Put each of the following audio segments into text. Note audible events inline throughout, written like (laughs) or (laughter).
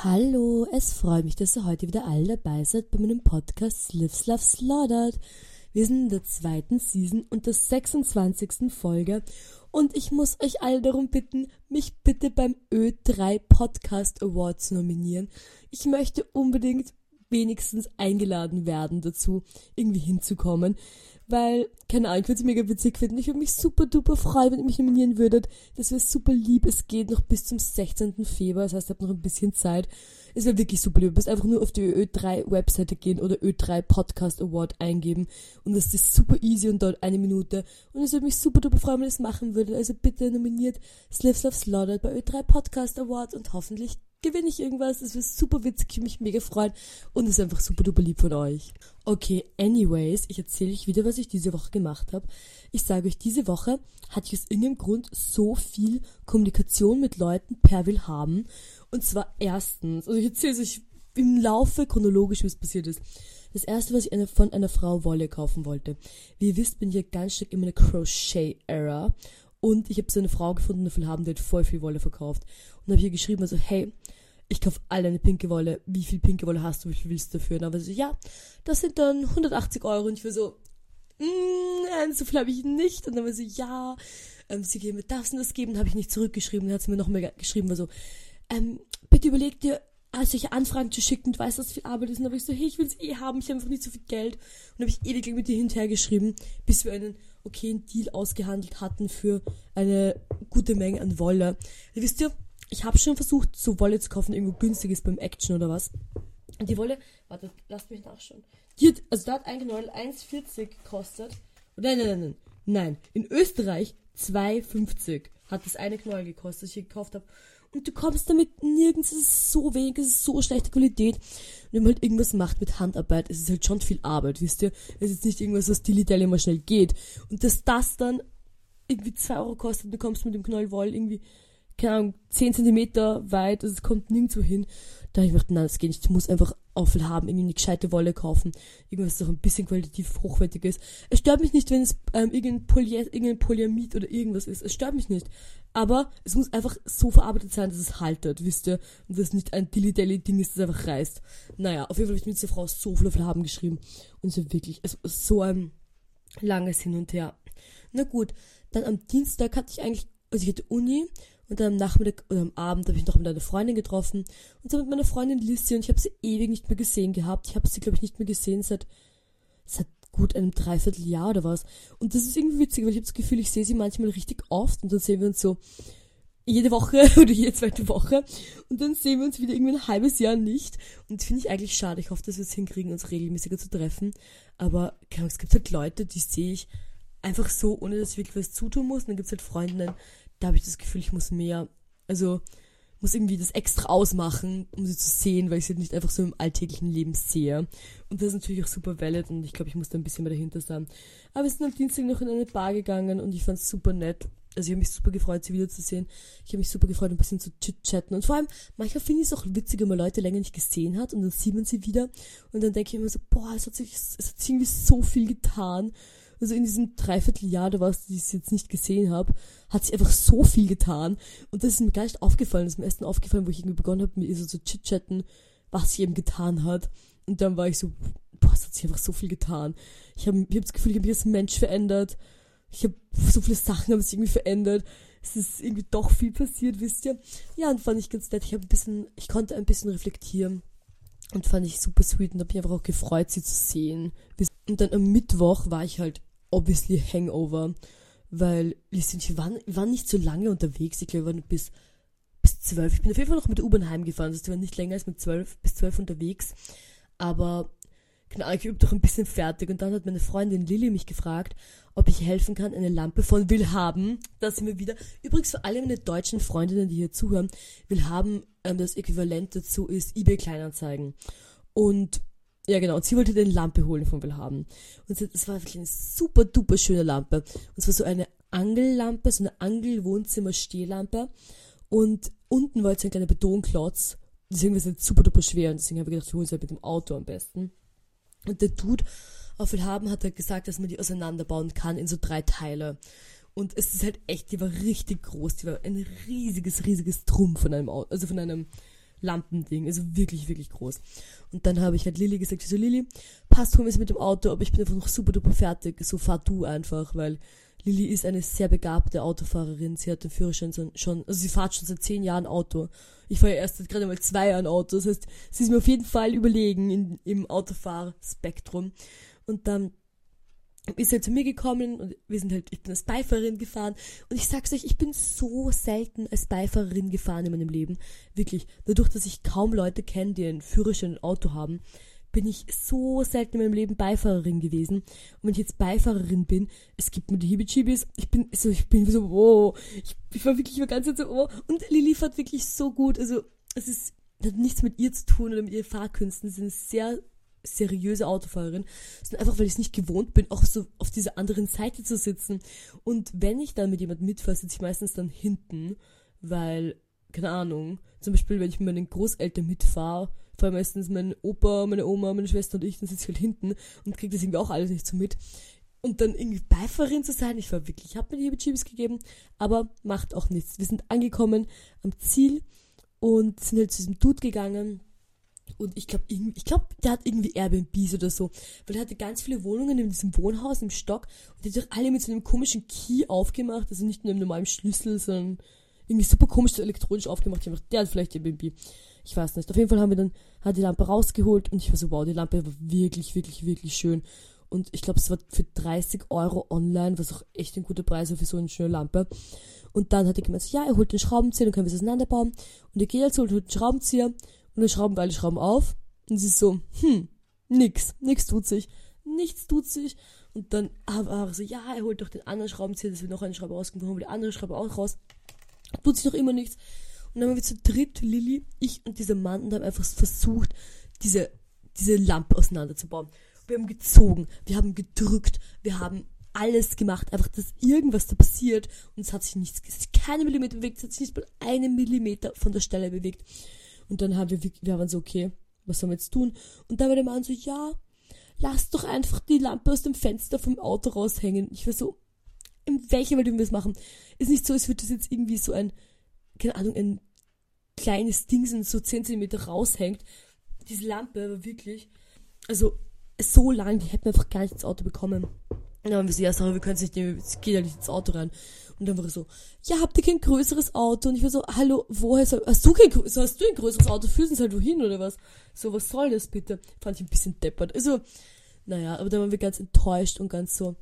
Hallo, es freut mich, dass ihr heute wieder alle dabei seid bei meinem Podcast Lives Love Slaughtered. Wir sind in der zweiten Season und der 26. Folge und ich muss euch alle darum bitten, mich bitte beim Ö3 Podcast Awards nominieren. Ich möchte unbedingt wenigstens eingeladen werden dazu, irgendwie hinzukommen. Weil, keine Ahnung, ich würde es mega witzig finden. Ich würde mich super duper freuen, wenn ihr mich nominieren würdet. Das wäre super lieb. Es geht noch bis zum 16. Februar, das heißt, ihr habt noch ein bisschen Zeit. Es wäre wirklich super lieb. Ihr müsst einfach nur auf die Ö3 Webseite gehen oder Ö3 Podcast Award eingeben. Und das ist super easy und dauert eine Minute. Und es würde mich super duper freuen, wenn ihr das machen würdet. Also bitte nominiert Slips of Slaughtered bei Ö3 Podcast Award und hoffentlich gewinne ich irgendwas. Es wird super witzig, ich mich mega freuen und es ist einfach super duper lieb von euch. Okay, anyways, ich erzähle euch wieder, was ich diese Woche gemacht habe. Ich sage euch, diese Woche hatte ich aus irgendeinem Grund so viel Kommunikation mit Leuten per Will haben. Und zwar erstens, also ich erzähle es euch im Laufe chronologisch, wie es passiert ist. Das erste, was ich eine, von einer Frau Wolle kaufen wollte. Wie ihr wisst, bin ich ja ganz stark in meiner Crochet-Era. Und ich habe so eine Frau gefunden, dafür haben die halt voll viel Wolle verkauft. Und habe hier geschrieben, also, hey, ich kaufe alle eine pinke Wolle. Wie viel pinke Wolle hast du? Wie viel willst du dafür? Und dann war so, ja, das sind dann 180 Euro. Und ich war so, mm, so viel habe ich nicht. Und dann war sie, ja, ähm, sie geben mir das und das geben. Dann habe ich nicht zurückgeschrieben. Dann hat sie mir noch mehr geschrieben, war so, ähm, bitte überleg dir, solche Anfragen zu schicken und weißt, was viel Arbeit ist. Und dann habe ich so, hey, ich will es eh haben, ich habe einfach nicht so viel Geld. Und habe ich ewig mit dir hinterher geschrieben, bis wir einen okayen Deal ausgehandelt hatten für eine gute Menge an Wolle. Und wisst ihr, ich habe schon versucht, so Wolle zu kaufen, irgendwo günstig ist beim Action oder was. Und die Wolle, warte, lasst mich nachschauen. Die hat, also da hat ein Knäuel 1,40 gekostet. Nein, nein, nein, nein. Nein, in Österreich 2,50 hat das eine Knäuel gekostet, das ich hier gekauft habe. Und du kommst damit nirgends, es ist so wenig, es ist so schlechte Qualität. Und wenn man halt irgendwas macht mit Handarbeit, es ist halt schon viel Arbeit, wisst ihr? Es ist nicht irgendwas, was dilly immer schnell geht. Und dass das dann irgendwie 2 Euro kostet du kommst mit dem Knäuel Woll irgendwie keine Ahnung, 10 Zentimeter weit, also es kommt nirgendwo hin. Da habe ich gedacht, nein, das geht nicht, ich muss einfach Aufel haben, irgendwie eine gescheite Wolle kaufen, irgendwas, das auch ein bisschen qualitativ hochwertig ist. Es stört mich nicht, wenn es ähm, irgendein, Poly irgendein Polyamid oder irgendwas ist, es stört mich nicht. Aber es muss einfach so verarbeitet sein, dass es haltet, wisst ihr, und dass es nicht ein Dilly-Dally-Ding ist, das einfach reißt. Naja, auf jeden Fall habe ich mit dieser Frau so viel Aufel haben geschrieben und so wirklich, war so ein langes Hin und Her. Na gut, dann am Dienstag hatte ich eigentlich, also ich hatte Uni und dann am Nachmittag oder am Abend habe ich noch mit einer Freundin getroffen. Und so mit meiner Freundin Lissy und ich habe sie ewig nicht mehr gesehen gehabt. Ich habe sie, glaube ich, nicht mehr gesehen seit, seit gut einem Dreivierteljahr oder was. Und das ist irgendwie witzig, weil ich habe das Gefühl, ich sehe sie manchmal richtig oft und dann sehen wir uns so jede Woche (laughs) oder jede zweite Woche und dann sehen wir uns wieder irgendwie ein halbes Jahr nicht. Und das finde ich eigentlich schade. Ich hoffe, dass wir es hinkriegen, uns regelmäßiger zu treffen. Aber es gibt halt Leute, die sehe ich einfach so, ohne dass ich wirklich was zutun muss. Und dann gibt es halt Freundinnen, da habe ich das Gefühl, ich muss mehr, also muss irgendwie das extra ausmachen, um sie zu sehen, weil ich sie nicht einfach so im alltäglichen Leben sehe. Und das ist natürlich auch super valid und ich glaube, ich muss da ein bisschen mehr dahinter sein. Aber wir sind am Dienstag noch in eine Bar gegangen und ich fand es super nett. Also ich habe mich super gefreut, sie wiederzusehen. Ich habe mich super gefreut, ein bisschen zu chit-chatten. Und vor allem, manchmal finde ich es auch witzig, wenn man Leute länger nicht gesehen hat und dann sieht man sie wieder. Und dann denke ich immer so, boah, es hat sich, es hat sich irgendwie so viel getan also in diesem Dreivierteljahr oder was, die ich jetzt nicht gesehen habe, hat sich einfach so viel getan. Und das ist mir gar nicht aufgefallen. Das ist mir erst aufgefallen, wo ich irgendwie begonnen habe, mit ihr so zu chit-chatten, was sie eben getan hat. Und dann war ich so, boah, es hat sich einfach so viel getan. Ich habe ich hab das Gefühl, ich habe mich als Mensch verändert. Ich habe so viele Sachen haben sich irgendwie verändert. Es ist irgendwie doch viel passiert, wisst ihr? Ja, und fand ich ganz nett. Ich habe ein bisschen, ich konnte ein bisschen reflektieren. Und fand ich super sweet und habe mich einfach auch gefreut, sie zu sehen. Und dann am Mittwoch war ich halt obviously Hangover, weil wir waren, wir nicht so lange unterwegs. Ich glaube, wir waren bis, bis zwölf. Ich bin auf jeden Fall noch mit der U-Bahn heimgefahren. Das heißt, wir waren nicht länger als mit zwölf bis zwölf unterwegs. Aber genau, ich übe doch ein bisschen fertig. Und dann hat meine Freundin Lilly mich gefragt, ob ich helfen kann, eine Lampe von Willhaben. Da sind wir wieder. Übrigens für alle meine deutschen Freundinnen, die hier zuhören, Willhaben, ähm, das Äquivalent dazu ist eBay Kleinanzeigen. Und ja, genau. Und sie wollte eine Lampe holen von Willhaben. Und es war wirklich eine super duper schöne Lampe. Und zwar so eine Angellampe, so eine Angel-Wohnzimmer-Stehlampe. Und unten war jetzt ein kleiner Betonklotz. Deswegen war es super duper schwer. Und deswegen habe ich gedacht, wir holen sie halt mit dem Auto am besten. Und der Dude auf Willhaben hat halt gesagt, dass man die auseinanderbauen kann in so drei Teile. Und es ist halt echt, die war richtig groß. Die war ein riesiges, riesiges Drum von einem Auto, also von einem Lampending, also wirklich, wirklich groß. Und dann habe ich halt Lilly gesagt, so, Lilly, passt, hol mir mit dem Auto, aber ich bin einfach noch super duper fertig, so fahr du einfach, weil Lilly ist eine sehr begabte Autofahrerin, sie hat den Führerschein schon, also sie fährt schon seit zehn Jahren Auto. Ich fahre ja erst gerade mal zwei Jahren Auto, das heißt, sie ist mir auf jeden Fall überlegen in, im Autofahrspektrum. Und dann ist er zu mir gekommen und wir sind halt, ich bin als Beifahrerin gefahren und ich sag's euch, ich bin so selten als Beifahrerin gefahren in meinem Leben. Wirklich. Dadurch, dass ich kaum Leute kenne, die einen Führerschein und Auto haben, bin ich so selten in meinem Leben Beifahrerin gewesen. Und wenn ich jetzt Beifahrerin bin, es gibt mir die Hibijibis, ich bin so, ich bin so, oh, ich, ich war wirklich immer ganz so, oh, und Lilly fährt wirklich so gut, also, es ist, hat nichts mit ihr zu tun oder mit ihren Fahrkünsten, sie sind sehr seriöse Autofahrerin, sondern einfach, weil ich es nicht gewohnt bin, auch so auf dieser anderen Seite zu sitzen. Und wenn ich dann mit jemandem mitfahre, sitze ich meistens dann hinten, weil, keine Ahnung, zum Beispiel, wenn ich mit meinen Großeltern mitfahre, fahre meistens mein Opa, meine Oma, meine Schwester und ich, dann sitze ich halt hinten und kriege das irgendwie auch alles nicht so mit. Und dann irgendwie Beifahrerin zu sein, ich war wirklich, ich habe mir die Chibis gegeben, aber macht auch nichts. Wir sind angekommen am Ziel und sind halt zu diesem Dude gegangen, und ich glaube, ich glaub, der hat irgendwie Airbnbs oder so. Weil er hatte ganz viele Wohnungen in diesem Wohnhaus im Stock. Und die hat auch alle mit so einem komischen Key aufgemacht. Also nicht nur einem normalen Schlüssel, sondern irgendwie super komisch so elektronisch aufgemacht. Ich dachte, der hat vielleicht Airbnb. Ich weiß nicht. Auf jeden Fall haben wir dann, hat die Lampe rausgeholt und ich war so, wow, die Lampe war wirklich, wirklich, wirklich schön. Und ich glaube, es war für 30 Euro online, was auch echt ein guter Preis war für so eine schöne Lampe. Und dann hat er gemeint, ja, er holt den Schraubenzieher, dann können wir es auseinanderbauen. Und er geht jetzt, holt den Schraubenzieher und dann schrauben beide Schrauben auf. Und sie ist so, hm, nix, nix tut sich. Nichts tut sich. Und dann war er so, ja, er holt doch den anderen Schraubenzieher, dass wir noch eine Schraube rauskommen, holen wir die andere Schraube auch raus. Tut sich noch immer nichts. Und dann haben wir zu dritt, Lilly, ich und dieser Mann, und haben einfach versucht, diese, diese Lampe auseinanderzubauen. Wir haben gezogen, wir haben gedrückt, wir haben alles gemacht, einfach, dass irgendwas da passiert. Und es hat sich nichts, keine Millimeter bewegt, es hat sich nicht mal einen Millimeter von der Stelle bewegt. Und dann haben wir, wir waren so, okay, was sollen wir jetzt tun? Und dann war der Mann so, ja, lass doch einfach die Lampe aus dem Fenster vom Auto raushängen. Ich war so, in welcher Welt wir das machen? Ist nicht so, als würde das jetzt irgendwie so ein, keine Ahnung, ein kleines Ding sind, so 10 cm raushängt. Diese Lampe war wirklich, also so lang, die hätten wir einfach gar nicht ins Auto bekommen. Und dann haben wir ja, sorry, wir können es nicht nehmen, es geht ja nicht ins Auto rein. Und dann war er so, ja, habt ihr kein größeres Auto? Und ich war so, hallo, woher soll, hast du kein, hast du ein größeres Auto? Führen Sie halt wohin oder was? So, was soll das bitte? Fand ich ein bisschen deppert. Also, naja, aber dann waren wir ganz enttäuscht und ganz so,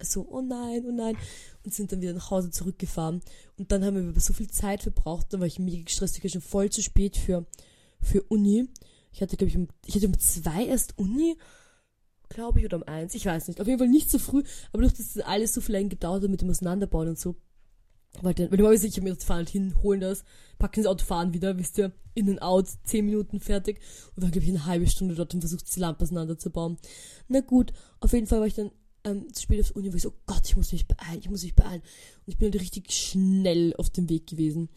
so, oh nein, oh nein. Und sind dann wieder nach Hause zurückgefahren. Und dann haben wir so viel Zeit verbraucht, dann war ich mega gestresst, ich war schon voll zu spät für, für Uni. Ich hatte, glaube ich, um, ich hatte um zwei erst Uni glaube ich, oder um eins, ich weiß nicht. Auf jeden Fall nicht so früh, aber durch das alles so viel lang gedauert hat mit dem Auseinanderbauen und so. Weil, dann, weil ich habe mir das Fahrrad hin, holen das, packen das Auto, fahren wieder, wisst ihr, in and out, zehn Minuten fertig. Und dann, glaube ich, eine halbe Stunde dort und versucht, die Lampe auseinanderzubauen. Na gut, auf jeden Fall war ich dann ähm, zu spät aufs Uni, weil ich so, oh Gott, ich muss mich beeilen, ich muss mich beeilen. Und ich bin halt richtig schnell auf dem Weg gewesen.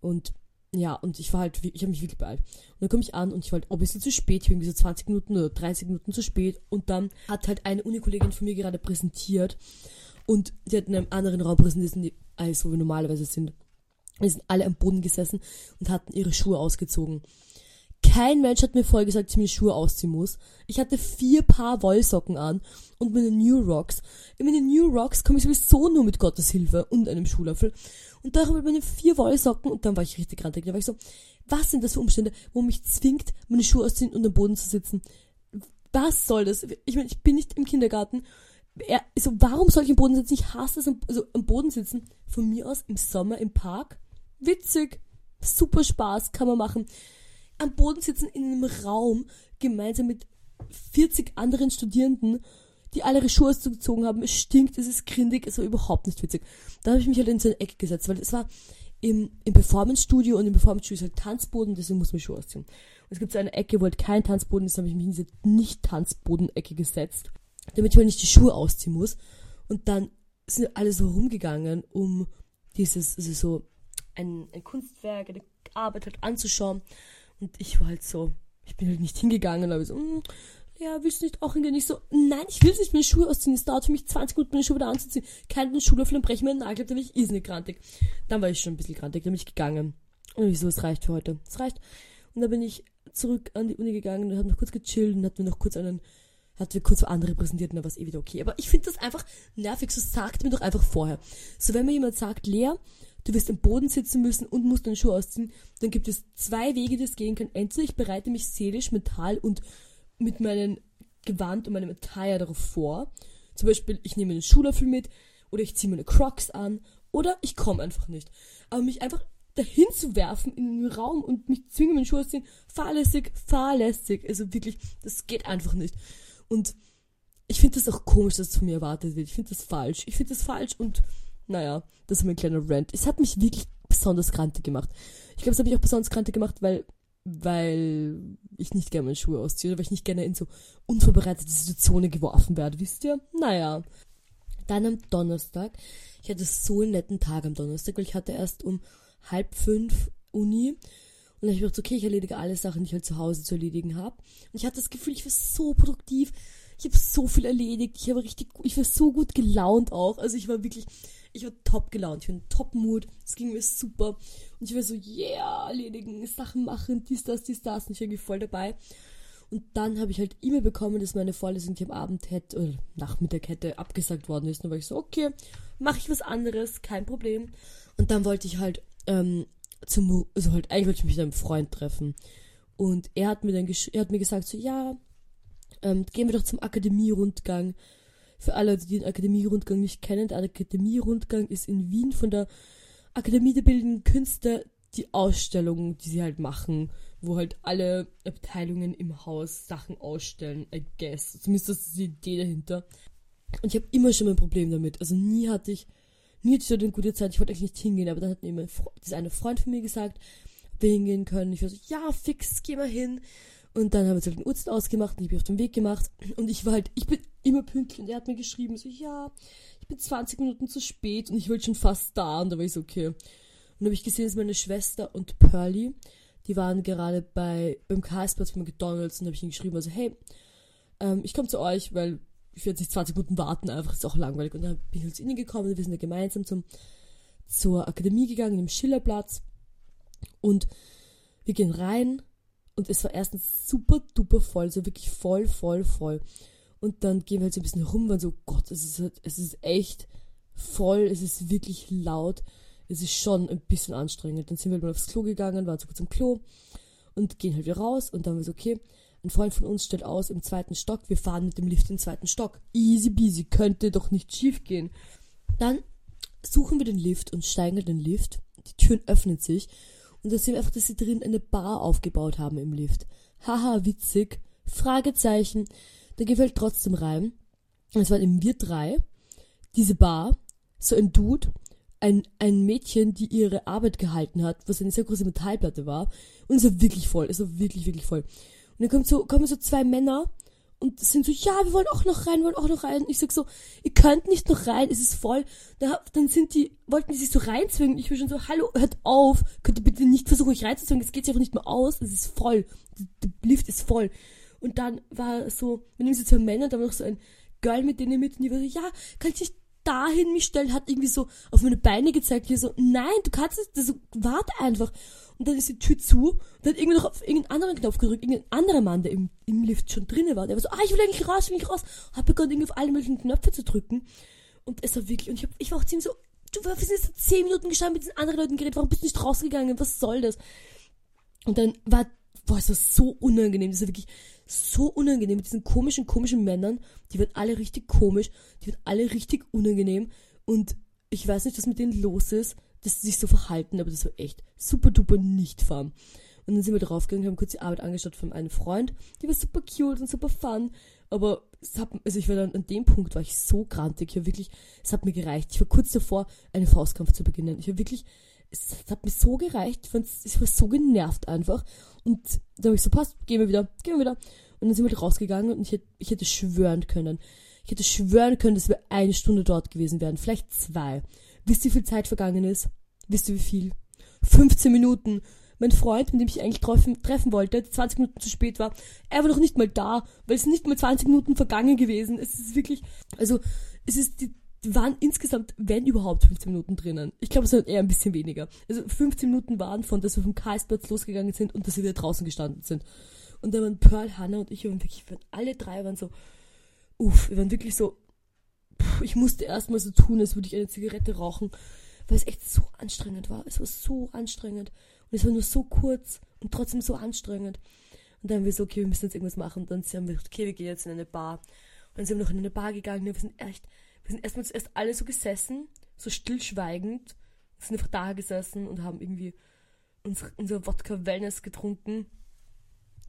Und ja, und ich war halt, ich habe mich wirklich beeilt. Und dann komme ich an und ich war halt ein bisschen zu spät, ich war irgendwie so 20 Minuten oder 30 Minuten zu spät. Und dann hat halt eine Unikollegin von mir gerade präsentiert und die hat in einem anderen Raum präsentiert, alles, wo wir normalerweise sind. Wir sind alle am Boden gesessen und hatten ihre Schuhe ausgezogen. Kein Mensch hat mir vorher gesagt, dass ich mir Schuhe ausziehen muss. Ich hatte vier Paar Wollsocken an und meine New Rocks. In meine New Rocks komme ich sowieso nur mit Gottes Hilfe und einem Schuhlöffel. Und da habe ich meine vier Wollsocken und dann war ich richtig grantig. Da war ich so, was sind das für Umstände, wo mich zwingt, meine Schuhe auszuziehen und am Boden zu sitzen? Was soll das? Ich meine, ich bin nicht im Kindergarten. Er, so, warum soll ich im Boden sitzen? Ich hasse es, am, also, am Boden sitzen. Von mir aus im Sommer im Park. Witzig. Super Spaß, kann man machen. Am Boden sitzen in einem Raum, gemeinsam mit 40 anderen Studierenden die alle ihre Schuhe ausgezogen haben. Es stinkt, es ist grindig, es war überhaupt nicht witzig. Da habe ich mich halt in so eine Ecke gesetzt, weil es war im, im Performance-Studio und im Performance-Studio ist halt Tanzboden, deswegen muss man Schuhe ausziehen. Und es gibt so eine Ecke, wo halt kein Tanzboden ist, da habe ich mich in diese Nicht-Tanzboden-Ecke gesetzt, damit ich mal nicht die Schuhe ausziehen muss. Und dann sind alle so rumgegangen, um dieses, also so ein, ein Kunstwerk, eine Arbeit halt anzuschauen. Und ich war halt so, ich bin halt nicht hingegangen, aber so, mh, hm, ja, willst du nicht auch hingehen? Ich so, nein, ich will nicht meine Schuhe ausziehen. Es dauert für mich 20 Minuten, meine Schuhe wieder anzuziehen. Keinen Schuhlöffel und breche mir den Nagel, dann bin ich irrsinnig grantig. Dann war ich schon ein bisschen grantig, dann bin ich gegangen. Und ich so, es reicht für heute. Es reicht. Und dann bin ich zurück an die Uni gegangen und habe noch kurz gechillt und hat mir noch kurz einen, hat mir kurz andere präsentiert und dann war es eh wieder okay. Aber ich finde das einfach nervig, so sagt mir doch einfach vorher. So wenn mir jemand sagt, Lea, du wirst am Boden sitzen müssen und musst deine Schuhe ausziehen, dann gibt es zwei Wege, die es gehen kann. Entweder ich bereite mich seelisch, mental und mit meinem Gewand und meinem Attire darauf vor. Zum Beispiel, ich nehme einen Schuhlöffel mit oder ich ziehe meine Crocs an oder ich komme einfach nicht. Aber mich einfach dahin zu werfen in den Raum und mich zwingen, meine Schuhe auszuziehen, fahrlässig, fahrlässig. Also wirklich, das geht einfach nicht. Und ich finde das auch komisch, dass es von mir erwartet wird. Ich finde das falsch. Ich finde das falsch und naja, das ist mein kleiner Rant. Es hat mich wirklich besonders krantig gemacht. Ich glaube, es hat mich auch besonders krantig gemacht, weil, weil ich nicht gerne meine Schuhe ausziehe oder weil ich nicht gerne in so unvorbereitete Situationen geworfen werde, wisst ihr? Naja. Dann am Donnerstag. Ich hatte so einen netten Tag am Donnerstag, weil ich hatte erst um halb fünf Uni. Und dann habe ich gedacht, okay, ich erledige alle Sachen, die ich halt zu Hause zu erledigen habe. Und ich hatte das Gefühl, ich war so produktiv. Ich habe so viel erledigt. Ich habe richtig, ich war so gut gelaunt auch. Also ich war wirklich, ich war top gelaunt, ich war in top Mood, es ging mir super. Und ich war so, yeah, erledigen, Sachen machen, dies, das, dies, das. Und ich war irgendwie voll dabei. Und dann habe ich halt E-Mail bekommen, dass meine Vorlesung, die am Abend hätte, oder Nachmittag hätte, abgesagt worden ist. Und dann war ich so, okay, mache ich was anderes, kein Problem. Und dann wollte ich halt, ähm, zum, also halt, eigentlich wollte ich mich mit einem Freund treffen. Und er hat mir dann, er hat mir gesagt, so, ja, ähm, gehen wir doch zum Akademierundgang. Für alle, die den Akademierundgang nicht kennen, der Akademierundgang ist in Wien von der Akademie der Bildenden Künste die Ausstellung, die sie halt machen, wo halt alle Abteilungen im Haus Sachen ausstellen, I guess. Zumindest das ist die Idee dahinter. Und ich habe immer schon mein Problem damit. Also nie hatte ich, nie hatte ich so eine gute Zeit. Ich wollte eigentlich nicht hingehen, aber dann hat mir mein dieser eine Freund von mir gesagt, ob wir hingehen können. Ich war so, ja, fix, geh mal hin. Und dann haben wir uns halt eine Uhrzeit ausgemacht und ich bin auf den Weg gemacht. Und ich war halt, ich bin immer pünktlich und er hat mir geschrieben, so, ja, ich bin 20 Minuten zu spät und ich wollte schon fast da. Und da war ich so, okay. Und dann habe ich gesehen, dass meine Schwester und Pearly, die waren gerade bei, beim KS-Platz bei McDonalds und habe ich ihnen geschrieben, also, hey, ähm, ich komme zu euch, weil ich werde nicht 20 Minuten warten, einfach, ist auch langweilig. Und dann bin ich halt zu ihnen gekommen und wir sind da gemeinsam zum, zur Akademie gegangen, im Schillerplatz. Und wir gehen rein und es war erstens super duper voll, so wirklich voll, voll, voll. Und dann gehen wir halt so ein bisschen rum, waren so, Gott, es ist, halt, es ist echt voll, es ist wirklich laut, es ist schon ein bisschen anstrengend. Dann sind wir halt mal aufs Klo gegangen, waren so kurz im Klo und gehen halt wieder raus und dann haben wir so, okay, ein Freund von uns stellt aus im zweiten Stock, wir fahren mit dem Lift in den zweiten Stock. Easy peasy, könnte doch nicht schief gehen. Dann suchen wir den Lift und steigen in den Lift. Die Türen öffnen sich und da sehen wir einfach, dass sie drin eine Bar aufgebaut haben im Lift. Haha, witzig. Fragezeichen. Da gehen wir halt trotzdem rein. Es waren eben wir drei. Diese Bar. So ein Dude. Ein, ein Mädchen, die ihre Arbeit gehalten hat, was eine sehr große Metallplatte war. Und es war wirklich voll. Es war wirklich, wirklich voll. Und dann kommen so, kommen so zwei Männer und sind so, ja, wir wollen auch noch rein, wollen auch noch rein. Und ich sag so, ihr könnt nicht noch rein, es ist voll. Da, dann sind die, wollten die sich so reinzwingen. Ich war schon so, hallo, hört auf, könnt ihr bitte nicht versuchen, euch reinzuzwingen, es geht sich einfach nicht mehr aus, es ist voll. Der Lift ist voll. Und dann war so, wir nehmen so zwei Männer, da war noch so ein Girl mit denen mit und die war so, ja, kann ich nicht dahin mich stellen, hat irgendwie so auf meine Beine gezeigt, hier so, nein, du kannst es, so, warte einfach. Und dann ist die Tür zu und dann hat irgendwie noch auf irgendeinen anderen Knopf gedrückt, irgendein anderer Mann, der im, im Lift schon drinnen war, der war so, ah, ich will eigentlich raus, ich will nicht raus, hat begonnen irgendwie auf alle möglichen Knöpfe zu drücken. Und es war wirklich, und ich, hab, ich war auch ziemlich so, du, wir sind jetzt zehn Minuten gestanden mit diesen anderen Leuten geredet, warum bist du nicht rausgegangen, was soll das? Und dann war, boah, es war so unangenehm, das war wirklich so unangenehm mit diesen komischen, komischen Männern, die werden alle richtig komisch, die werden alle richtig unangenehm. Und ich weiß nicht, was mit denen los ist, dass sie sich so verhalten, aber das war echt super duper nicht fun. Und dann sind wir draufgegangen, haben kurz die Arbeit angeschaut von einem Freund, die war super cute und super fun, aber es hat, also ich war dann an dem Punkt, war ich so grantig, ich war wirklich, es hat mir gereicht. Ich war kurz davor, einen Faustkampf zu beginnen. Ich war wirklich, es hat mir so gereicht, ich war so genervt einfach. Und da habe ich so, passt, gehen wir wieder, gehen wir wieder. Und dann sind wir halt rausgegangen und ich hätte, ich hätte schwören können, ich hätte schwören können, dass wir eine Stunde dort gewesen wären, vielleicht zwei. Wisst ihr, wie viel Zeit vergangen ist? Wisst ihr, wie viel? 15 Minuten. Mein Freund, mit dem ich eigentlich treffen, treffen wollte, 20 Minuten zu spät war, er war noch nicht mal da, weil es nicht mal 20 Minuten vergangen gewesen. Es ist wirklich, also, es ist die, die waren insgesamt, wenn überhaupt, 15 Minuten drinnen. Ich glaube, es waren eher ein bisschen weniger. Also 15 Minuten waren von, dass wir vom Karlsplatz losgegangen sind und dass wir wieder draußen gestanden sind. Und dann waren Pearl, Hannah und ich, waren wirklich, alle drei waren so, uff, wir waren wirklich so, pff, ich musste erstmal so tun, als würde ich eine Zigarette rauchen, weil es echt so anstrengend war. Es war so anstrengend. Und es war nur so kurz und trotzdem so anstrengend. Und dann haben wir so, okay, wir müssen jetzt irgendwas machen. Und dann haben wir gedacht, okay, wir gehen jetzt in eine Bar. Und dann sind wir noch in eine Bar gegangen. Wir sind echt, wir sind erstmal zuerst alle so gesessen, so stillschweigend. Sind einfach da gesessen und haben irgendwie unser, unser Wodka Wellness getrunken.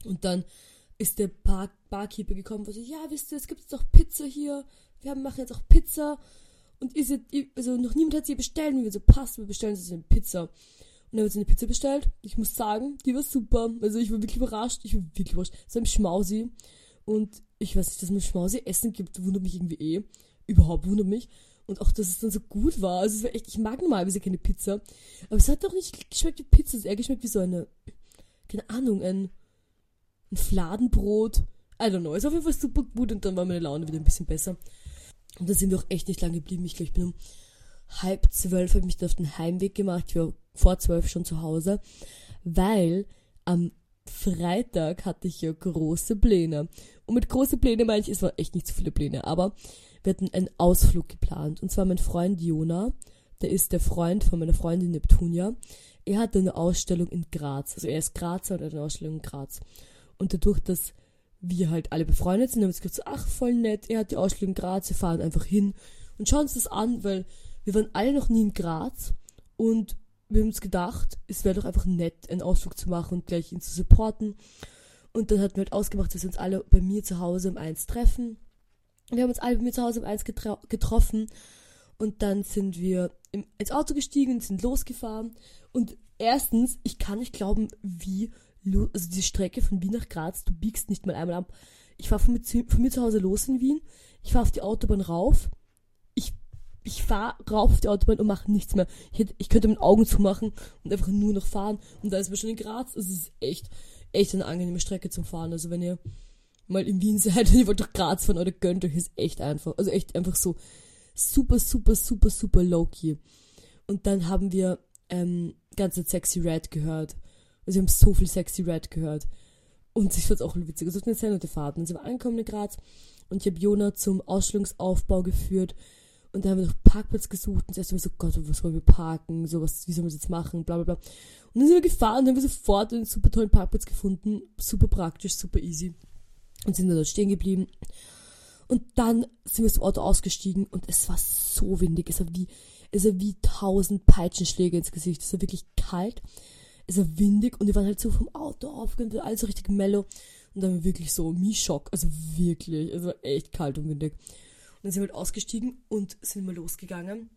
Und dann ist der Bar Barkeeper gekommen und so, ja, wisst ihr, es gibt jetzt auch Pizza hier. Wir machen jetzt auch Pizza. Und ihr seid, also noch niemand hat sie bestellt. Und wir so, passt, wir bestellen jetzt eine Pizza. Und dann haben wir eine Pizza bestellt. Ich muss sagen, die war super. Also ich war wirklich überrascht. Ich war wirklich überrascht. So ein Schmausi. Und ich weiß nicht, dass man Schmausi Essen gibt, wundert mich irgendwie eh. Überhaupt wundert mich. Und auch, dass es dann so gut war. Also es war echt, ich mag normalerweise keine Pizza. Aber es hat doch nicht geschmeckt wie Pizza. Es hat eher geschmeckt wie so eine, keine Ahnung, ein, ein Fladenbrot. I don't know. War auf jeden Fall super gut und dann war meine Laune wieder ein bisschen besser. Und da sind wir auch echt nicht lange geblieben. Ich glaube, ich bin um halb zwölf, habe mich dann auf den Heimweg gemacht. Ich war vor zwölf schon zu Hause, weil am Freitag hatte ich ja große Pläne. Und mit große Pläne meine ich, es waren echt nicht so viele Pläne, aber wir hatten einen Ausflug geplant. Und zwar mein Freund Jona, der ist der Freund von meiner Freundin Neptunia. Er hatte eine Ausstellung in Graz. Also er ist Grazer und hat eine Ausstellung in Graz. Und dadurch, dass wir halt alle befreundet sind, haben wir uns so, ach, voll nett, er hat die Ausstellung in Graz, wir fahren einfach hin und schauen uns das an, weil wir waren alle noch nie in Graz und wir haben uns gedacht, es wäre doch einfach nett, einen Ausflug zu machen und gleich ihn zu supporten. Und dann hatten wir halt ausgemacht, dass wir uns alle bei mir zu Hause um eins treffen. Wir haben uns alle bei mir zu Hause um eins getroffen und dann sind wir im, ins Auto gestiegen sind losgefahren. Und erstens, ich kann nicht glauben, wie also die Strecke von Wien nach Graz, du biegst nicht mal einmal ab. Ich fahre von, von, mir zu Hause los in Wien, ich fahre auf die Autobahn rauf, ich, ich fahre rauf auf die Autobahn und mache nichts mehr. Ich, hätte, ich könnte meine Augen zumachen und einfach nur noch fahren und da ist man schon in Graz. Es ist echt, echt eine angenehme Strecke zum Fahren. Also wenn ihr mal in Wien seid und (laughs) ihr wollt durch Graz fahren oder gönnt euch, ist echt einfach, also echt einfach so super, super, super, super low-key. Und dann haben wir ähm, ganze Sexy Red gehört. Also wir haben so viel Sexy Red gehört. Und ich fand es auch witzig. Also eine sehr nette Fahrt. Und sie war angekommen in Graz und ich habe Jona zum Ausstellungsaufbau geführt. Und da haben wir noch Parkplatz gesucht und zuerst haben wir so, Gott, was wollen wir parken? So, was, wie sollen wir das jetzt machen? Bla, bla, bla. Und dann sind wir gefahren und haben wir sofort einen super tollen Parkplatz gefunden. Super praktisch, super easy. Und sind dann dort stehen geblieben. Und dann sind wir dem Auto ausgestiegen und es war so windig. Es war wie, es war wie tausend Peitschenschläge ins Gesicht. Es war wirklich kalt es war windig und wir waren halt so vom Auto aufgehend, alles so richtig mellow. Und dann wirklich so Mi-Schock, also wirklich, es war echt kalt und windig. Und dann sind wir halt ausgestiegen und sind mal losgegangen.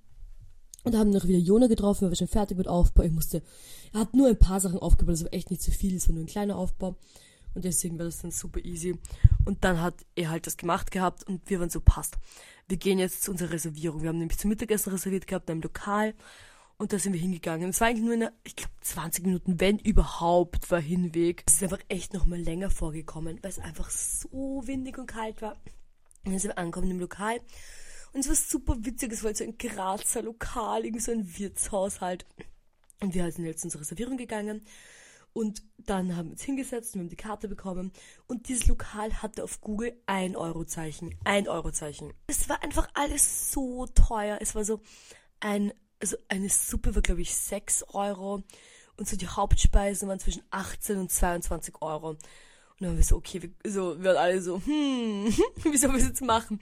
Und haben noch wieder Jona getroffen, wir waren schon fertig mit Aufbau. Ich musste, er hat nur ein paar Sachen aufgebaut, das war echt nicht so viel, es war nur ein kleiner Aufbau. Und deswegen war das dann super easy. Und dann hat er halt das gemacht gehabt und wir waren so, passt. Wir gehen jetzt zu unserer Reservierung. Wir haben nämlich zum Mittagessen reserviert gehabt in einem Lokal. Und da sind wir hingegangen. Es war eigentlich nur eine, ich glaube, 20 Minuten, wenn überhaupt, war Hinweg. Es ist einfach echt nochmal länger vorgekommen, weil es einfach so windig und kalt war. Und dann sind wir angekommen im Lokal. Und es war super witzig. Es war halt so ein Grazer Lokal, irgendwie so ein Wirtshaus halt. Und wir sind jetzt in unsere Reservierung gegangen. Und dann haben wir uns hingesetzt, wir haben die Karte bekommen. Und dieses Lokal hatte auf Google ein Eurozeichen. Ein Eurozeichen. Es war einfach alles so teuer. Es war so ein also eine Suppe war, glaube ich, 6 Euro und so die Hauptspeisen waren zwischen 18 und 22 Euro. Und dann haben wir so, okay, wir, so, wir waren alle so, hm, wie sollen wir das jetzt machen? Und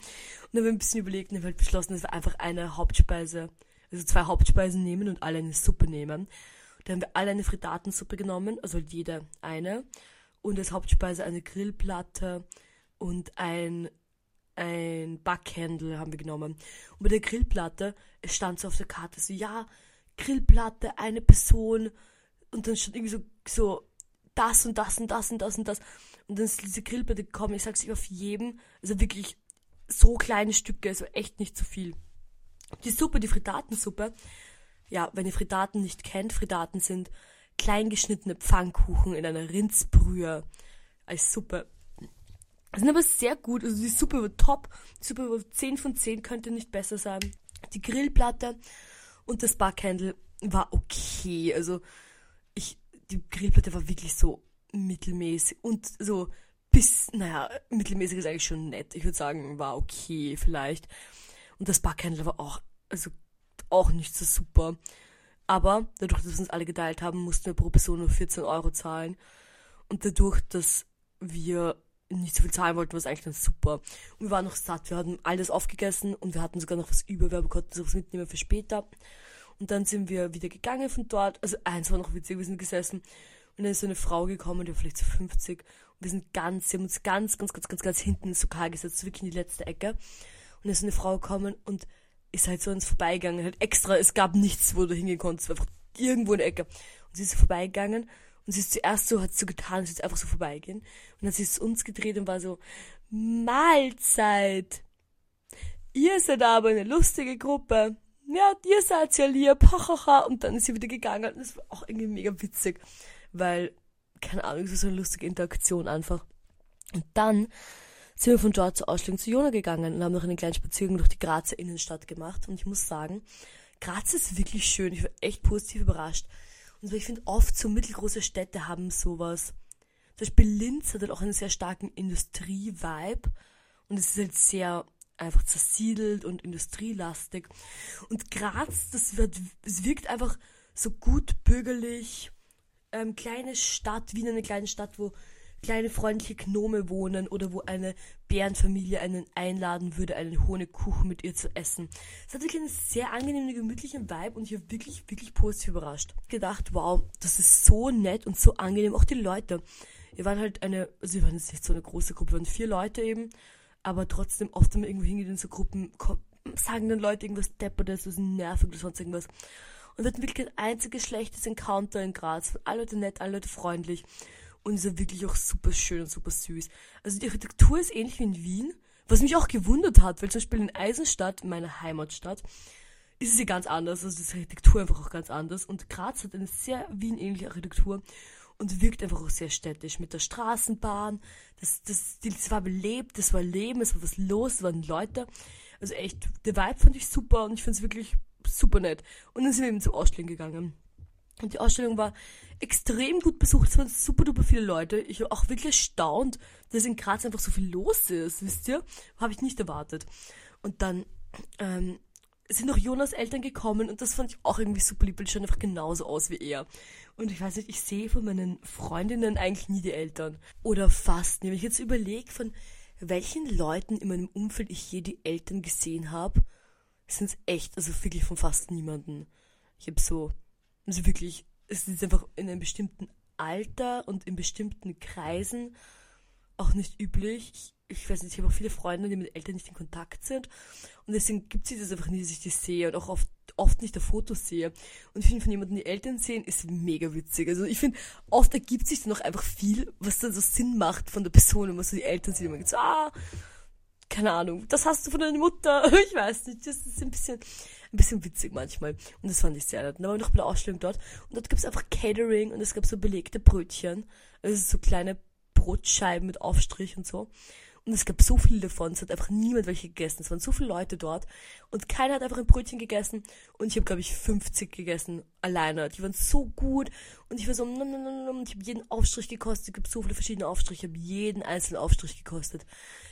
dann haben wir ein bisschen überlegt und haben halt beschlossen, dass wir einfach eine Hauptspeise, also zwei Hauptspeisen nehmen und alle eine Suppe nehmen. Dann haben wir alle eine Frittatensuppe genommen, also halt jede eine. Und als Hauptspeise eine Grillplatte und ein ein Backhändel haben wir genommen. Und bei der Grillplatte, stand so auf der Karte so, ja, Grillplatte, eine Person. Und dann stand irgendwie so, so, das und das und das und das und das. Und dann ist diese Grillplatte gekommen. Ich sag's euch auf jedem, also wirklich so kleine Stücke, also echt nicht zu so viel. Die Suppe, die Frittatensuppe, ja, wenn ihr Frittaten nicht kennt, Frittaten sind kleingeschnittene Pfannkuchen in einer Rindsbrühe als Suppe. Sind aber sehr gut. Also die Suppe war top. Die Suppe war 10 von 10, könnte nicht besser sein. Die Grillplatte und das Backhandle war okay. Also ich, die Grillplatte war wirklich so mittelmäßig und so bis, naja, mittelmäßig ist eigentlich schon nett. Ich würde sagen, war okay vielleicht. Und das Backhandle war auch, also auch nicht so super. Aber dadurch, dass wir uns alle geteilt haben, mussten wir pro Person nur 14 Euro zahlen. Und dadurch, dass wir nicht so viel zahlen wollten, war es eigentlich ganz super. Und wir waren noch satt. Wir hatten alles aufgegessen und wir hatten sogar noch was über. Wir konnten sowas mitnehmen für später. Und dann sind wir wieder gegangen von dort. Also eins war noch witzig, wir sind gesessen. Und dann ist so eine Frau gekommen, die war vielleicht so 50. Und wir sind ganz, sie haben uns ganz, ganz, ganz, ganz, ganz hinten ins Lokal gesetzt, wirklich in die letzte Ecke. Und dann ist so eine Frau gekommen und ist halt so uns vorbeigegangen. Halt extra, es gab nichts, wo du hingehen konntest. Einfach irgendwo in der Ecke. Und sie ist so vorbeigegangen und sie ist zuerst so, hat so getan, sie ist einfach so vorbeigehen. Und dann sie ist zu uns gedreht und war so, Mahlzeit. Ihr seid aber eine lustige Gruppe. Ja, ihr seid ja lieb. Und dann ist sie wieder gegangen und das war auch irgendwie mega witzig, weil, keine Ahnung, es war so eine lustige Interaktion einfach. Und dann sind wir von dort zur Ausstellung zu Jona gegangen und haben noch einen kleinen Spaziergang durch die Grazer Innenstadt gemacht. Und ich muss sagen, Graz ist wirklich schön. Ich war echt positiv überrascht. Und ich finde oft so mittelgroße Städte haben sowas. Zum Beispiel Linz hat halt auch einen sehr starken Industrie-Vibe. Und es ist halt sehr einfach zersiedelt und industrielastig. Und Graz, das wird, es wirkt einfach so gut bürgerlich. Ähm, kleine Stadt, wie in einer kleinen Stadt, wo kleine freundliche Gnome wohnen oder wo eine Bärenfamilie einen einladen würde, einen Honigkuchen mit ihr zu essen. Es hat wirklich einen sehr angenehmen, gemütlichen Vibe und ich habe wirklich, wirklich positiv überrascht. Gedacht, wow, das ist so nett und so angenehm. Auch die Leute. Wir waren halt eine, also wir waren jetzt nicht so eine große Gruppe, wir waren vier Leute eben, aber trotzdem oft, wenn man irgendwo hingeht in so Gruppen, sagen dann Leute irgendwas deppertes, was nervig oder sonst irgendwas. Und wir hatten wirklich ein einziges schlechtes Encounter in Graz. Alle Leute nett, alle Leute freundlich. Und ist ja wirklich auch super schön und super süß. Also die Architektur ist ähnlich wie in Wien, was mich auch gewundert hat, weil zum Beispiel in Eisenstadt, meiner Heimatstadt, ist es ja ganz anders. Also die Architektur einfach auch ganz anders. Und Graz hat eine sehr Wien-ähnliche Architektur und wirkt einfach auch sehr städtisch mit der Straßenbahn. Das, das, das war belebt, das war Leben, es war was los, es waren Leute. Also echt, der Vibe fand ich super und ich finde es wirklich super nett. Und dann sind wir eben zur Ausstellung gegangen. Und die Ausstellung war extrem gut besucht. Es waren super duper viele Leute. Ich war auch wirklich erstaunt, dass in Graz einfach so viel los ist, wisst ihr? Habe ich nicht erwartet. Und dann ähm, sind noch Jonas Eltern gekommen und das fand ich auch irgendwie super lieb, weil die schauen einfach genauso aus wie er. Und ich weiß nicht, ich sehe von meinen Freundinnen eigentlich nie die Eltern. Oder fast. Wenn ich jetzt überlege, von welchen Leuten in meinem Umfeld ich je die Eltern gesehen habe, sind es echt, also wirklich von fast niemanden. Ich habe so also wirklich, es ist einfach in einem bestimmten Alter und in bestimmten Kreisen auch nicht üblich. Ich, ich weiß nicht, ich habe auch viele Freunde, die mit Eltern nicht in Kontakt sind. Und deswegen gibt es das einfach nie, dass ich die sehe und auch oft, oft nicht auf Fotos sehe. Und ich finde, von jemandem die Eltern sehen, ist mega witzig. Also ich finde, oft ergibt sich dann auch einfach viel, was dann so Sinn macht von der Person, wenn man so die Eltern sieht und man geht so, ah, keine Ahnung, das hast du von deiner Mutter. (laughs) Ich weiß nicht, das ist ein bisschen, ein bisschen witzig manchmal. Und das fand ich sehr nett. Dann war ich noch bei der Ausstellung dort. Und dort gibt es einfach Catering und es gab so belegte Brötchen. Also so kleine Brotscheiben mit Aufstrich und so. Und es gab so viele davon, es hat einfach niemand welche gegessen. Es waren so viele Leute dort und keiner hat einfach ein Brötchen gegessen. Und ich habe, glaube ich, 50 gegessen, alleine. Die waren so gut und ich war so, nom, nom, nom, nom. ich habe jeden Aufstrich gekostet. Es gibt so viele verschiedene Aufstriche, ich habe jeden einzelnen Aufstrich gekostet.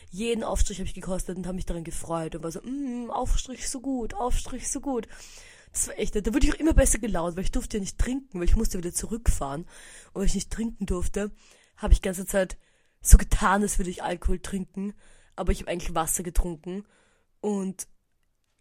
Jeden Aufstrich habe ich gekostet und habe mich daran gefreut und war so, mm, Aufstrich so gut, Aufstrich so gut. Das war echt, da wurde ich auch immer besser gelaunt, weil ich durfte ja nicht trinken, weil ich musste wieder zurückfahren. Und weil ich nicht trinken durfte, habe ich ganze Zeit so getan, als würde ich Alkohol trinken, aber ich habe eigentlich Wasser getrunken und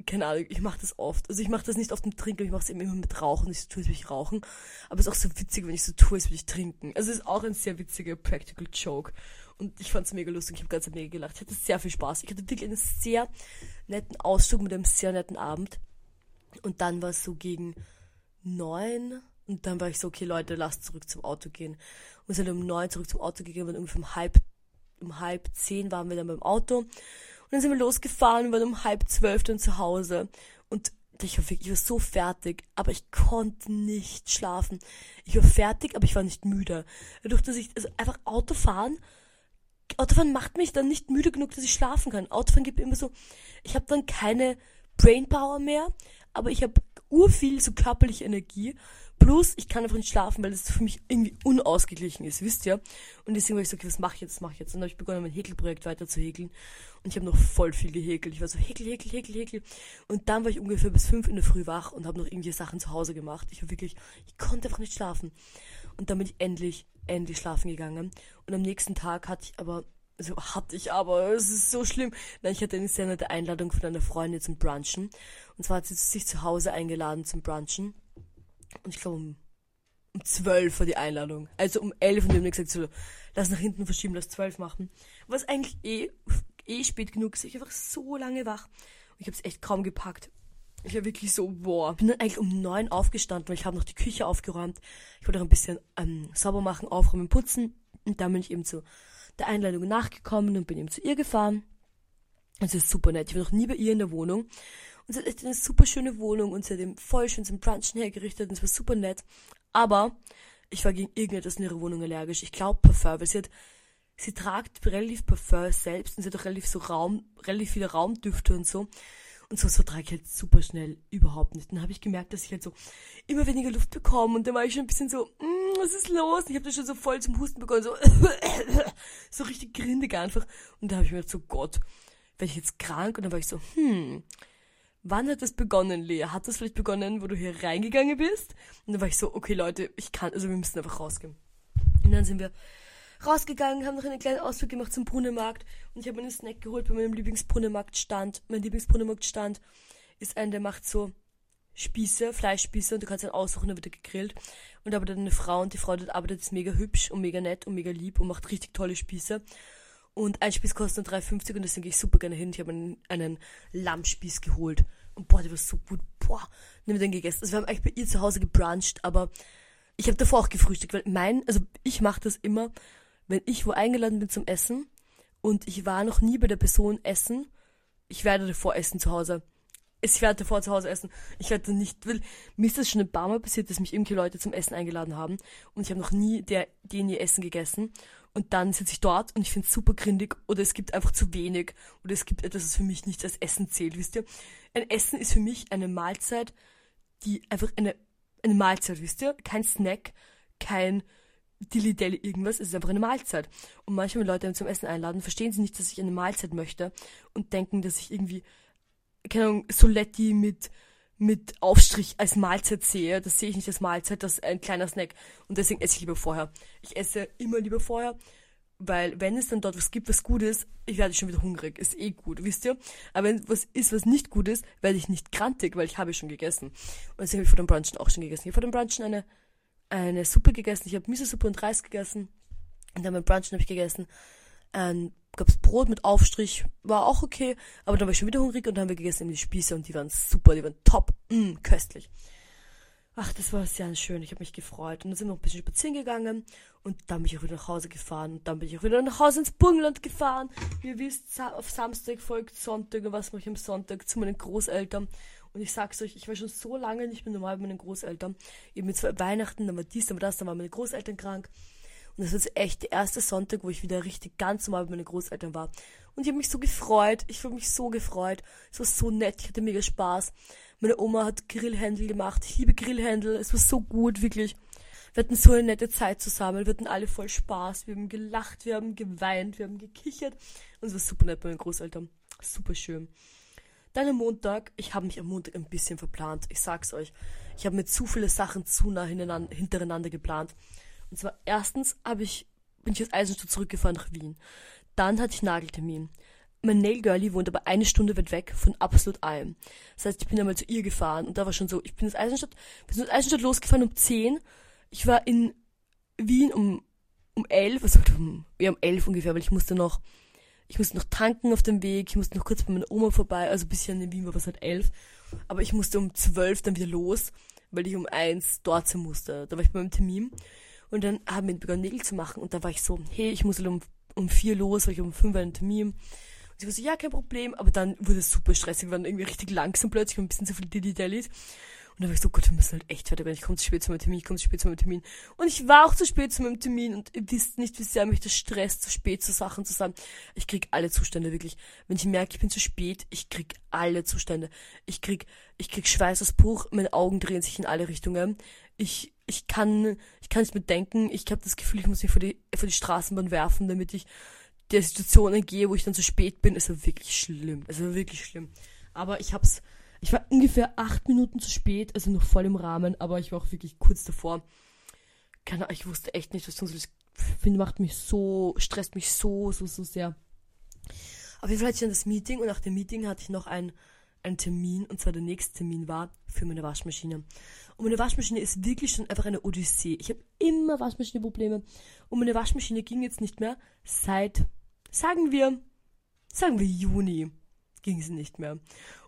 keine Ahnung, ich mache das oft. Also ich mache das nicht oft mit Trinken, ich mache es immer mit Rauchen. Ich tue es, wie ich rauchen. Aber es ist auch so witzig, wenn ich so tue, als würde ich trinken. Also es ist auch ein sehr witziger Practical Joke. Und ich fand es mega lustig, ich habe ganz mega gelacht. Ich hatte sehr viel Spaß. Ich hatte wirklich einen sehr netten Ausflug mit einem sehr netten Abend. Und dann war es so gegen neun. Und dann war ich so, okay Leute, lasst zurück zum Auto gehen. Und wir sind um neun zurück zum Auto gegangen und irgendwie um halb, um halb zehn waren wir dann beim Auto. Und dann sind wir losgefahren und waren um halb zwölf dann zu Hause. Und ich war ich war so fertig, aber ich konnte nicht schlafen. Ich war fertig, aber ich war nicht müde. Dadurch, dass ich, also einfach Autofahren Autofahren macht mich dann nicht müde genug, dass ich schlafen kann. Autofahren gibt mir immer so, ich habe dann keine Brainpower mehr, aber ich habe urviel so körperliche Energie. Plus, ich kann einfach nicht schlafen, weil das für mich irgendwie unausgeglichen ist, wisst ihr? Und deswegen war ich so, okay, was mache ich jetzt, was mache ich jetzt? Und dann habe ich begonnen, mein Häkelprojekt weiter zu häkeln. Und ich habe noch voll viel gehäkelt. Ich war so, häkel, häkel, häkel, häkel. Und dann war ich ungefähr bis fünf in der Früh wach und habe noch irgendwie Sachen zu Hause gemacht. Ich war wirklich, ich konnte einfach nicht schlafen. Und dann bin ich endlich, endlich schlafen gegangen. Und am nächsten Tag hatte ich aber also hatte ich aber, es ist so schlimm. Nein, ich hatte eine sehr nette Einladung von einer Freundin zum Brunchen. Und zwar hat sie sich zu Hause eingeladen zum Brunchen. Und ich glaube, um, um 12 war die Einladung. Also um 11 und wir haben gesagt, so, lass nach hinten verschieben, lass 12 machen. Was eigentlich eh, eh spät genug ist. Ich war einfach so lange wach. Und ich habe es echt kaum gepackt. Ich war wirklich so, boah. Ich bin dann eigentlich um 9 aufgestanden, weil ich habe noch die Küche aufgeräumt. Ich wollte auch ein bisschen ähm, sauber machen, aufräumen, putzen. Und dann bin ich eben zu der Einladung nachgekommen und bin eben zu ihr gefahren. Und sie ist super nett. Ich war noch nie bei ihr in der Wohnung. Und sie hat echt eine super schöne Wohnung und sie hat eben voll schön zum Brunchen hergerichtet und es war super nett. Aber ich war gegen irgendetwas in ihrer Wohnung allergisch. Ich glaube Parfum, weil sie hat, sie tragt relativ Parfum selbst und sie hat auch relativ so Raum, relativ viele Raumdüfte und so. Und so vertrage ich halt super schnell überhaupt nicht. Dann habe ich gemerkt, dass ich halt so immer weniger Luft bekomme und dann war ich schon ein bisschen so, mm, was ist los? Und ich habe da schon so voll zum Husten begonnen, so, (coughs) so richtig grindig einfach. Und da habe ich mir gedacht, so Gott, werde ich jetzt krank? Und dann war ich so, hm, wann hat das begonnen, Lea? Hat das vielleicht begonnen, wo du hier reingegangen bist? Und dann war ich so, okay Leute, ich kann, also wir müssen einfach rausgehen. Und dann sind wir rausgegangen, haben noch einen kleinen Ausflug gemacht zum Brunnenmarkt und ich habe mir einen Snack geholt bei meinem Lieblingsbrunnenmarktstand. Mein Lieblingsbrunnenmarktstand ist ein, der macht so Spieße, Fleischspieße und du kannst dann aussuchen, dann wird er gegrillt. Und da arbeitet eine Frau und die Frau dort arbeitet ist mega hübsch und mega nett und mega lieb und macht richtig tolle Spieße. Und ein Spieß kostet nur 3,50 und deswegen gehe ich super gerne hin. Ich habe einen, einen Lammspieß geholt. Und boah, der war so gut. Boah, wir den gegessen. Also wir haben eigentlich bei ihr zu Hause gebruncht, aber ich habe davor auch gefrühstückt, weil mein, also ich mache das immer, wenn ich wo eingeladen bin zum Essen und ich war noch nie bei der Person essen, ich werde davor essen zu Hause. Ich werde davor zu Hause essen. Ich werde nicht, weil mir ist das schon ein paar Mal passiert, dass mich irgendwie Leute zum Essen eingeladen haben und ich habe noch nie der, den ihr Essen gegessen und dann sitze ich dort und ich finde es super grindig oder es gibt einfach zu wenig oder es gibt etwas, was für mich nicht als Essen zählt, wisst ihr? Ein Essen ist für mich eine Mahlzeit, die einfach eine, eine Mahlzeit, wisst ihr? Kein Snack, kein Dilly-Dally irgendwas, es ist einfach eine Mahlzeit. Und manchmal, wenn Leute zum Essen einladen, verstehen sie nicht, dass ich eine Mahlzeit möchte und denken, dass ich irgendwie, keine Ahnung, Soletti mit, mit Aufstrich als Mahlzeit sehe. Das sehe ich nicht als Mahlzeit, das ist ein kleiner Snack. Und deswegen esse ich lieber vorher. Ich esse immer lieber vorher, weil wenn es dann dort was gibt, was gut ist, ich werde schon wieder hungrig. Ist eh gut, wisst ihr? Aber wenn was ist, was nicht gut ist, werde ich nicht krantig, weil ich habe schon gegessen. Und deswegen habe ich vor dem Brunchen auch schon gegessen. Ich habe vor dem Brunchen eine eine Suppe gegessen. Ich habe Miso-Suppe und Reis gegessen. Und dann beim Brunchen habe ich gegessen. Ähm, gab's Brot mit Aufstrich, war auch okay. Aber dann war ich schon wieder hungrig und dann haben wir gegessen die Spieße und die waren super, die waren top, mh, köstlich. Ach, das war sehr schön. Ich habe mich gefreut. Und dann sind wir noch ein bisschen spazieren gegangen. Und dann bin ich auch wieder nach Hause gefahren. Und dann bin ich auch wieder nach Hause ins Burgenland gefahren. Wie ihr wisst, auf Samstag folgt Sonntag. Und was mache ich am Sonntag? Zu meinen Großeltern. Und ich sag's euch, ich war schon so lange nicht mehr normal bei meinen Großeltern. Eben mit zwei Weihnachten, dann war dies, dann war das, dann waren meine Großeltern krank. Und das war jetzt echt der erste Sonntag, wo ich wieder richtig ganz normal bei meinen Großeltern war. Und ich habe mich so gefreut. Ich habe mich so gefreut. Es war so nett. Ich hatte mega Spaß. Meine Oma hat Grillhändel gemacht. Ich liebe Grillhändel. Es war so gut, wirklich. Wir hatten so eine nette Zeit zusammen. Wir hatten alle voll Spaß. Wir haben gelacht, wir haben geweint, wir haben gekichert. Und es war super nett bei meinen Großeltern. Super schön. Dann am Montag, ich habe mich am Montag ein bisschen verplant. Ich sag's euch. Ich habe mir zu viele Sachen zu nah hintereinander geplant. Und zwar erstens habe ich, bin ich aus Eisenstadt zurückgefahren nach Wien. Dann hatte ich Nageltermin. Mein Nail Girlie wohnt aber eine Stunde weit weg von absolut allem. Das heißt, ich bin einmal zu ihr gefahren und da war schon so, ich bin aus Eisenstadt, bin aus Eisenstadt losgefahren um 10. Ich war in Wien um, um 11, also um, ja, um 11 ungefähr, weil ich musste noch ich musste noch tanken auf dem Weg, ich musste noch kurz bei meiner Oma vorbei, also bis in Wien war es halt elf. Aber ich musste um zwölf dann wieder los, weil ich um eins dort sein musste. Da war ich bei meinem Termin. Und dann haben wir begonnen, Nägel zu machen. Und da war ich so, hey, ich muss um, um vier los, weil ich um fünf einen Termin. Und sie war so, ja, kein Problem. Aber dann wurde es super stressig, wir waren irgendwie richtig langsam plötzlich, ein bisschen zu viel Dilly Dellys. Und dann war ich so, Gott, wir müssen halt echt fertig werden. Ich komme zu spät zu meinem Termin, ich komme zu spät zu meinem Termin. Und ich war auch zu spät zu meinem Termin und ihr wisst nicht, wie sehr mich das stresst, zu spät zu Sachen zu sein. Ich krieg alle Zustände, wirklich. Wenn ich merke, ich bin zu spät, ich krieg alle Zustände. Ich krieg, ich krieg Schweiß aus Buch, meine Augen drehen sich in alle Richtungen. Ich, ich kann, ich kann nicht mehr denken. Ich habe das Gefühl, ich muss mich vor die, vor die Straßenbahn werfen, damit ich der Situation entgehe, wo ich dann zu spät bin. Es war wirklich schlimm. Es war wirklich schlimm. Aber ich hab's, ich war ungefähr acht Minuten zu spät, also noch voll im Rahmen, aber ich war auch wirklich kurz davor. Keine Ahnung, ich wusste echt nicht, was soll. Das macht mich so, stresst mich so, so, so sehr. Auf jeden Fall hatte ich dann das Meeting und nach dem Meeting hatte ich noch ein, einen Termin und zwar der nächste Termin war für meine Waschmaschine. Und meine Waschmaschine ist wirklich schon einfach eine Odyssee. Ich habe immer Waschmaschine-Probleme und meine Waschmaschine ging jetzt nicht mehr seit, sagen wir, sagen wir Juni, ging sie nicht mehr.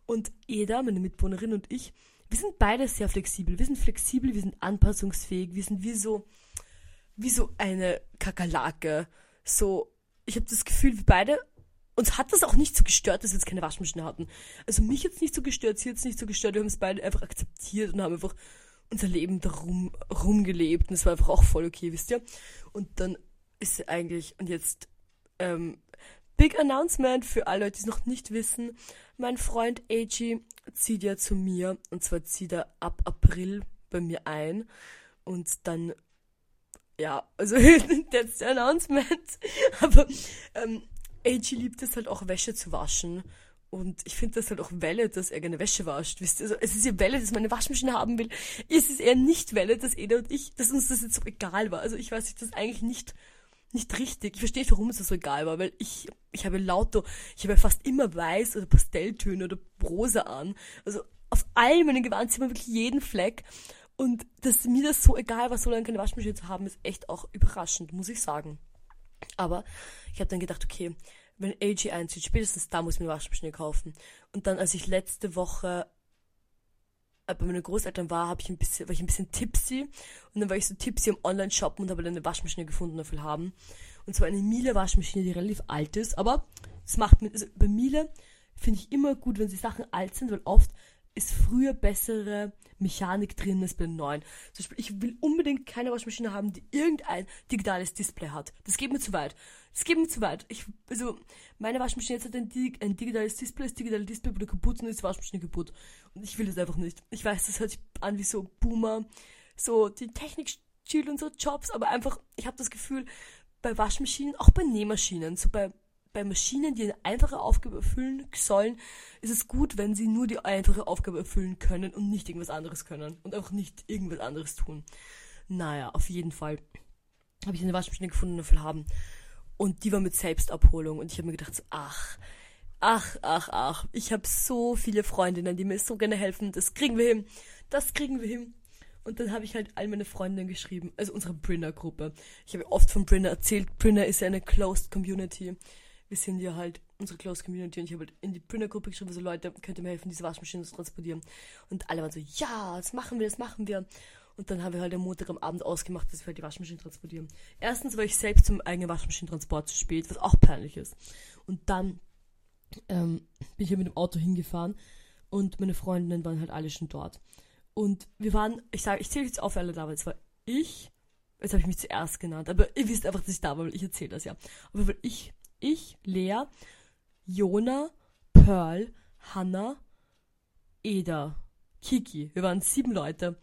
Und Eda, meine Mitbewohnerin und ich, wir sind beide sehr flexibel. Wir sind flexibel, wir sind anpassungsfähig, wir sind wie so, wie so eine Kakerlake. So, ich habe das Gefühl, wir beide, uns hat das auch nicht so gestört, dass wir jetzt keine Waschmaschine hatten. Also mich jetzt nicht so gestört, sie jetzt nicht so gestört, wir haben es beide einfach akzeptiert und haben einfach unser Leben darum rumgelebt und es war einfach auch voll okay, wisst ihr? Und dann ist eigentlich, und jetzt, ähm, Big Announcement für alle Leute, die es noch nicht wissen. Mein Freund AG zieht ja zu mir und zwar zieht er ab April bei mir ein und dann ja, also (laughs) that's the announcement. (laughs) Aber ähm, AG liebt es halt auch Wäsche zu waschen. Und ich finde das halt auch Welle, dass er gerne Wäsche wascht. Wisst ihr, also es ist ja Welle, dass meine Waschmaschine haben will. Es ist eher nicht Welle, dass Eda und ich, dass uns das jetzt so egal war. Also ich weiß, ich das eigentlich nicht nicht richtig. Ich verstehe, warum es so egal war, weil ich, ich habe lauter, ich habe fast immer weiß oder Pastelltöne oder rosa an. Also auf all meinen Gewand sieht man wirklich jeden Fleck. Und dass mir das so egal war, so lange keine Waschmaschine zu haben, ist echt auch überraschend, muss ich sagen. Aber ich habe dann gedacht, okay, wenn AG einzieht, spätestens da muss ich mir Waschmaschine kaufen. Und dann, als ich letzte Woche äh, bei meinen Großeltern war, ich ein bisschen, war ich ein bisschen tipsy und dann war ich so tipsy am Online-Shoppen und habe dann eine Waschmaschine gefunden dafür haben. Und zwar eine Miele Waschmaschine, die relativ alt ist, aber es macht mit, also bei Miele finde ich immer gut, wenn sie Sachen alt sind, weil oft ist früher bessere Mechanik drin als bei den neuen. Zum Beispiel, ich will unbedingt keine Waschmaschine haben, die irgendein digitales Display hat. Das geht mir zu weit. Das geht mir zu weit. Ich, also, meine Waschmaschine jetzt hat ein, ein digitales Display, das digitale Display wurde kaputt und ist die Waschmaschine kaputt. Und ich will das einfach nicht. Ich weiß, das hört sich an wie so Boomer, so die Technik und so Jobs, aber einfach, ich habe das Gefühl, bei Waschmaschinen, auch bei Nähmaschinen, so bei bei Maschinen, die eine einfache Aufgabe erfüllen sollen, ist es gut, wenn sie nur die einfache Aufgabe erfüllen können und nicht irgendwas anderes können und auch nicht irgendwas anderes tun. Naja, auf jeden Fall habe ich eine Waschmaschine gefunden dafür haben. Und die war mit Selbstabholung. Und ich habe mir gedacht, so, ach, ach, ach, ach. Ich habe so viele Freundinnen, die mir so gerne helfen. Das kriegen wir hin. Das kriegen wir hin. Und dann habe ich halt all meine Freundinnen geschrieben, also unsere Brinner-Gruppe. Ich habe oft von Brinner erzählt. Brinner ist ja eine closed Community wir sind ja halt unsere Close Community und ich habe halt in die Printer-Gruppe geschrieben, so Leute, könnt ihr mir helfen, diese Waschmaschine zu transportieren? Und alle waren so, ja, das machen wir, das machen wir. Und dann haben wir halt am Montag am Abend ausgemacht, dass wir halt die Waschmaschine transportieren. Erstens war ich selbst zum eigenen Waschmaschinentransport zu spät, was auch peinlich ist. Und dann ähm, bin ich ja mit dem Auto hingefahren und meine Freundinnen waren halt alle schon dort. Und wir waren, ich sage, ich zähle jetzt auf, alle da waren. Es war ich, jetzt habe ich mich zuerst genannt, aber ihr wisst einfach, dass ich da war, weil ich erzähle das ja. Aber weil ich, ich, Lea, Jona, Pearl, Hannah, Eda, Kiki. Wir waren sieben Leute,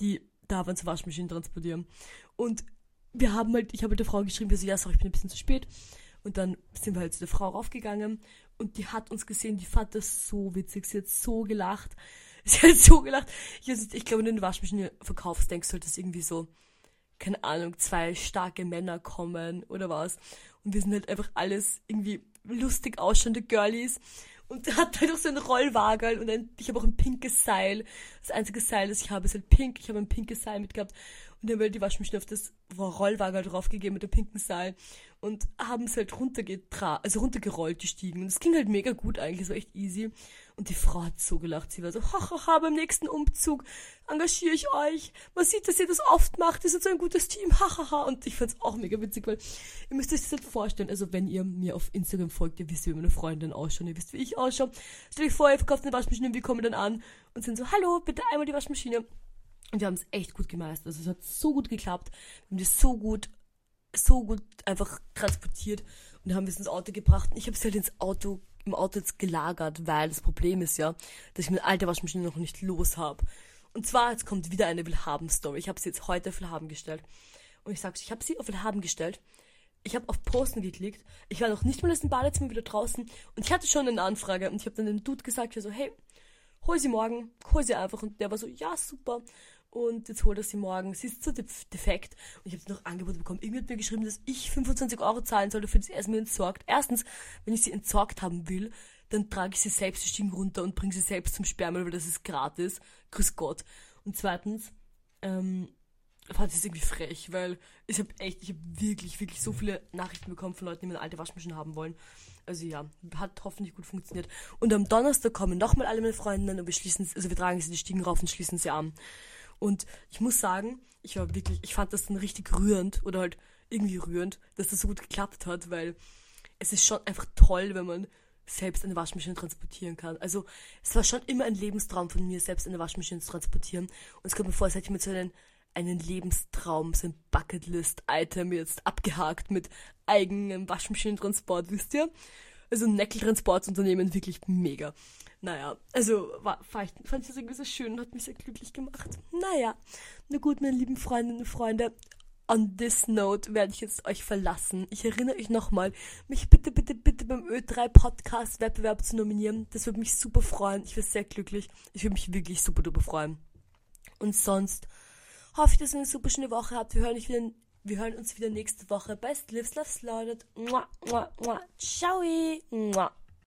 die da waren zur Waschmaschine transportieren. Und wir haben halt, ich habe halt der Frau geschrieben, wir so, ja, sorry, ich bin ein bisschen zu spät. Und dann sind wir halt zu der Frau raufgegangen und die hat uns gesehen, die fand das so witzig, sie hat so gelacht. (laughs) Sie hat so gelacht. Ich, ich glaube, wenn du eine Waschmaschine verkaufst, denkst du halt, dass irgendwie so, keine Ahnung, zwei starke Männer kommen oder was. Und wir sind halt einfach alles irgendwie lustig ausschauende Girlies. Und hat halt auch so ein Rollwagel und ein, ich habe auch ein pinkes Seil. Das einzige Seil, das ich habe, ist halt pink. Ich habe ein pinkes Seil mitgehabt. Und dann haben wir die Waschmaschine auf das Rollwagel draufgegeben mit dem pinken Seil. Und haben es halt runtergetra also runtergerollt, die Stiegen. Und es ging halt mega gut eigentlich, so echt easy. Und die Frau hat so gelacht. Sie war so, hahaha, beim nächsten Umzug engagiere ich euch. Man sieht, dass ihr das oft macht. Ihr seid so ein gutes Team, hahaha. Und ich fand's auch mega witzig, weil ihr müsst euch das jetzt vorstellen. Also wenn ihr mir auf Instagram folgt, ihr wisst, wie meine Freundin ausschaut, ihr wisst, wie ich ausschaue. Stellt euch vor, ihr verkauft eine Waschmaschine und wir kommen dann an und sind so, hallo, bitte einmal die Waschmaschine. Und wir haben es echt gut gemeistert. Also es hat so gut geklappt. Wir haben das so gut, so gut einfach transportiert und haben es ins Auto gebracht. Ich habe es halt ins Auto im Auto jetzt gelagert, weil das Problem ist ja, dass ich meine alte Waschmaschine noch nicht los habe. Und zwar, jetzt kommt wieder eine Willhaben-Story. Ich habe sie jetzt heute auf Willhaben gestellt. Und ich sag's, ich habe sie auf Willhaben gestellt. Ich habe auf Posten geklickt. Ich war noch nicht mal aus dem Badezimmer wieder draußen. Und ich hatte schon eine Anfrage. Und ich habe dann dem Dude gesagt, ich so, hey, hol sie morgen, hol sie einfach. Und der war so, ja, super und jetzt holt er sie morgen. Sie ist so defekt. Und ich habe noch Angebote bekommen. Irgendwie hat mir geschrieben, dass ich 25 Euro zahlen sollte, für das er es mir entsorgt. Erstens, wenn ich sie entsorgt haben will, dann trage ich sie selbst die Stiegen runter und bringe sie selbst zum Sperrmüll, weil das ist gratis. Grüß Gott. Und zweitens, ähm, fand ich es irgendwie frech, weil ich habe echt, ich habe wirklich, wirklich so viele Nachrichten bekommen von Leuten, die meine alte Waschmaschine haben wollen. Also ja, hat hoffentlich gut funktioniert. Und am Donnerstag kommen nochmal alle meine Freundinnen und wir schließen, also wir tragen sie die Stiegen rauf und schließen sie an. Und ich muss sagen, ich war wirklich, ich fand das dann richtig rührend oder halt irgendwie rührend, dass das so gut geklappt hat, weil es ist schon einfach toll, wenn man selbst eine Waschmaschine transportieren kann. Also es war schon immer ein Lebenstraum von mir, selbst eine Waschmaschine zu transportieren. Und es kommt mir vor, als hätte ich mir so einen, einen Lebenstraum, so ein Bucketlist-Item jetzt abgehakt mit eigenem Waschmaschinentransport, wisst ihr? Also ein Neckeltransportsunternehmen wirklich mega. Naja, also war, fand, ich, fand ich das irgendwie so schön und hat mich sehr glücklich gemacht. Naja, na gut, meine lieben Freundinnen und Freunde, on this note werde ich jetzt euch verlassen. Ich erinnere euch nochmal, mich bitte, bitte, bitte beim Ö3 Podcast Wettbewerb zu nominieren. Das würde mich super freuen. Ich wäre sehr glücklich. Ich würde mich wirklich super duper freuen. Und sonst hoffe ich, dass ihr eine super schöne Woche habt. Wir hören, wieder, wir hören uns wieder nächste Woche bei Lives Love Slaughtered. Ciao!